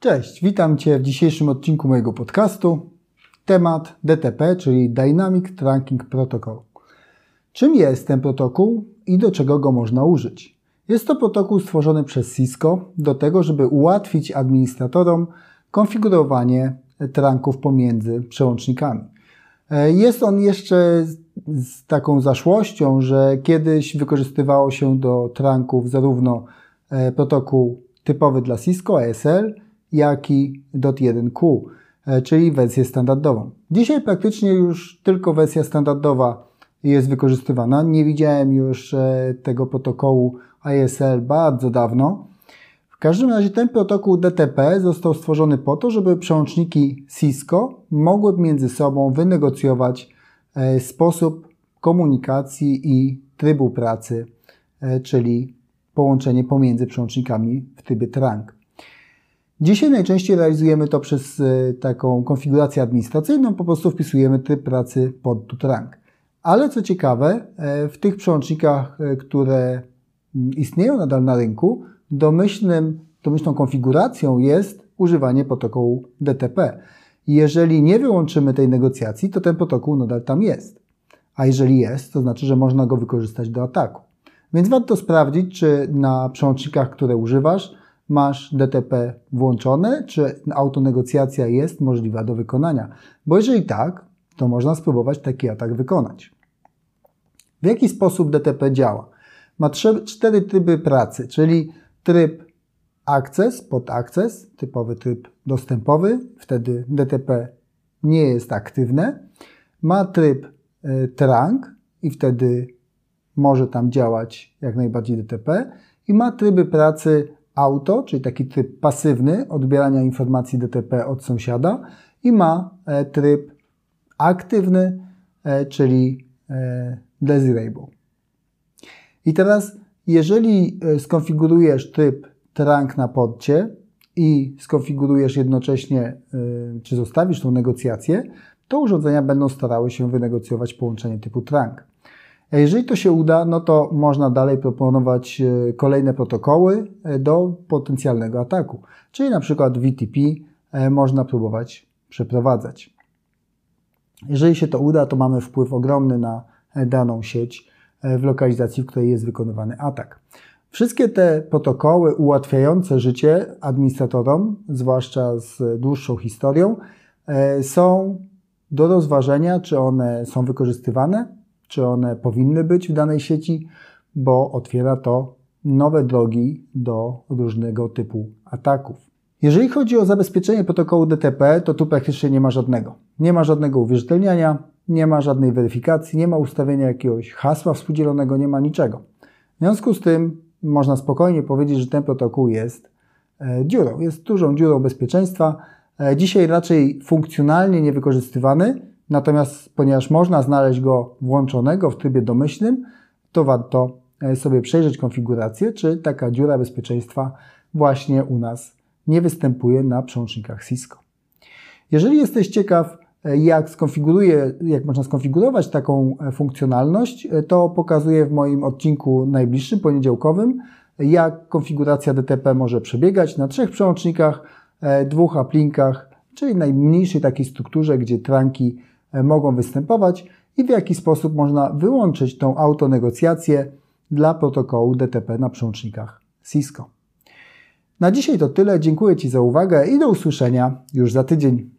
Cześć, witam Cię w dzisiejszym odcinku mojego podcastu. Temat DTP, czyli Dynamic Tracking Protocol. Czym jest ten protokół i do czego go można użyć? Jest to protokół stworzony przez Cisco do tego, żeby ułatwić administratorom konfigurowanie trunków pomiędzy przełącznikami. Jest on jeszcze z taką zaszłością, że kiedyś wykorzystywało się do trunków zarówno e, protokół typowy dla Cisco ASL, jak i .1Q, e, czyli wersję standardową. Dzisiaj praktycznie już tylko wersja standardowa jest wykorzystywana. Nie widziałem już e, tego protokołu ASL bardzo dawno. W każdym razie ten protokół DTP został stworzony po to, żeby przełączniki Cisco mogły między sobą wynegocjować e, sposób komunikacji i trybu pracy, czyli połączenie pomiędzy przełącznikami w trybie trunk. Dzisiaj najczęściej realizujemy to przez e, taką konfigurację administracyjną, po prostu wpisujemy tryb pracy pod tutrank. Ale co ciekawe, e, w tych przełącznikach, e, które mm, istnieją nadal na rynku, domyślnym, domyślną konfiguracją jest używanie protokołu DTP. Jeżeli nie wyłączymy tej negocjacji, to ten protokół nadal tam jest. A jeżeli jest, to znaczy, że można go wykorzystać do ataku. Więc warto sprawdzić, czy na przełącznikach, które używasz, masz DTP włączone, czy autonegocjacja jest możliwa do wykonania. Bo jeżeli tak, to można spróbować taki atak wykonać. W jaki sposób DTP działa? Ma cztery tryby pracy, czyli tryb access, pod access, typowy tryb dostępowy, wtedy DTP nie jest aktywne. Ma tryb y, trunk i wtedy może tam działać jak najbardziej DTP i ma tryby pracy auto, czyli taki tryb pasywny odbierania informacji DTP od sąsiada i ma e, tryb aktywny, e, czyli e, desirable. I teraz, jeżeli skonfigurujesz tryb trunk na podcie i skonfigurujesz jednocześnie, czy zostawisz tą negocjację, to urządzenia będą starały się wynegocjować połączenie typu trunk. Jeżeli to się uda, no to można dalej proponować e, kolejne protokoły e, do potencjalnego ataku. Czyli na przykład VTP e, można próbować przeprowadzać. Jeżeli się to uda, to mamy wpływ ogromny na daną sieć w lokalizacji, w której jest wykonywany atak. Wszystkie te protokoły ułatwiające życie administratorom, zwłaszcza z dłuższą historią, są do rozważenia, czy one są wykorzystywane czy one powinny być w danej sieci, bo otwiera to nowe drogi do różnego typu ataków. Jeżeli chodzi o zabezpieczenie protokołu DTP, to tu praktycznie nie ma żadnego. Nie ma żadnego uwierzytelniania, nie ma żadnej weryfikacji, nie ma ustawienia jakiegoś hasła współdzielonego, nie ma niczego. W związku z tym można spokojnie powiedzieć, że ten protokół jest e, dziurą, jest dużą dziurą bezpieczeństwa. E, dzisiaj raczej funkcjonalnie niewykorzystywany, Natomiast ponieważ można znaleźć go włączonego w trybie domyślnym, to warto e, sobie przejrzeć konfigurację, czy taka dziura bezpieczeństwa właśnie u nas nie występuje na przełącznikach Cisco. Jeżeli jesteś ciekaw, e, jak, skonfiguruje, jak można skonfigurować taką e, funkcjonalność, to pokazuję w moim odcinku najbliższym, poniedziałkowym, jak konfiguracja DTP może przebiegać na trzech przełącznikach, dwóch aplinkach, czyli najmniejszej takiej strukturze, gdzie tranki mogą występować i w jaki sposób można wyłączyć tą autonegocjację dla protokołu DTP na przełącznikach Cisco. Na dzisiaj to tyle. Dziękuję Ci za uwagę i do usłyszenia już za tydzień.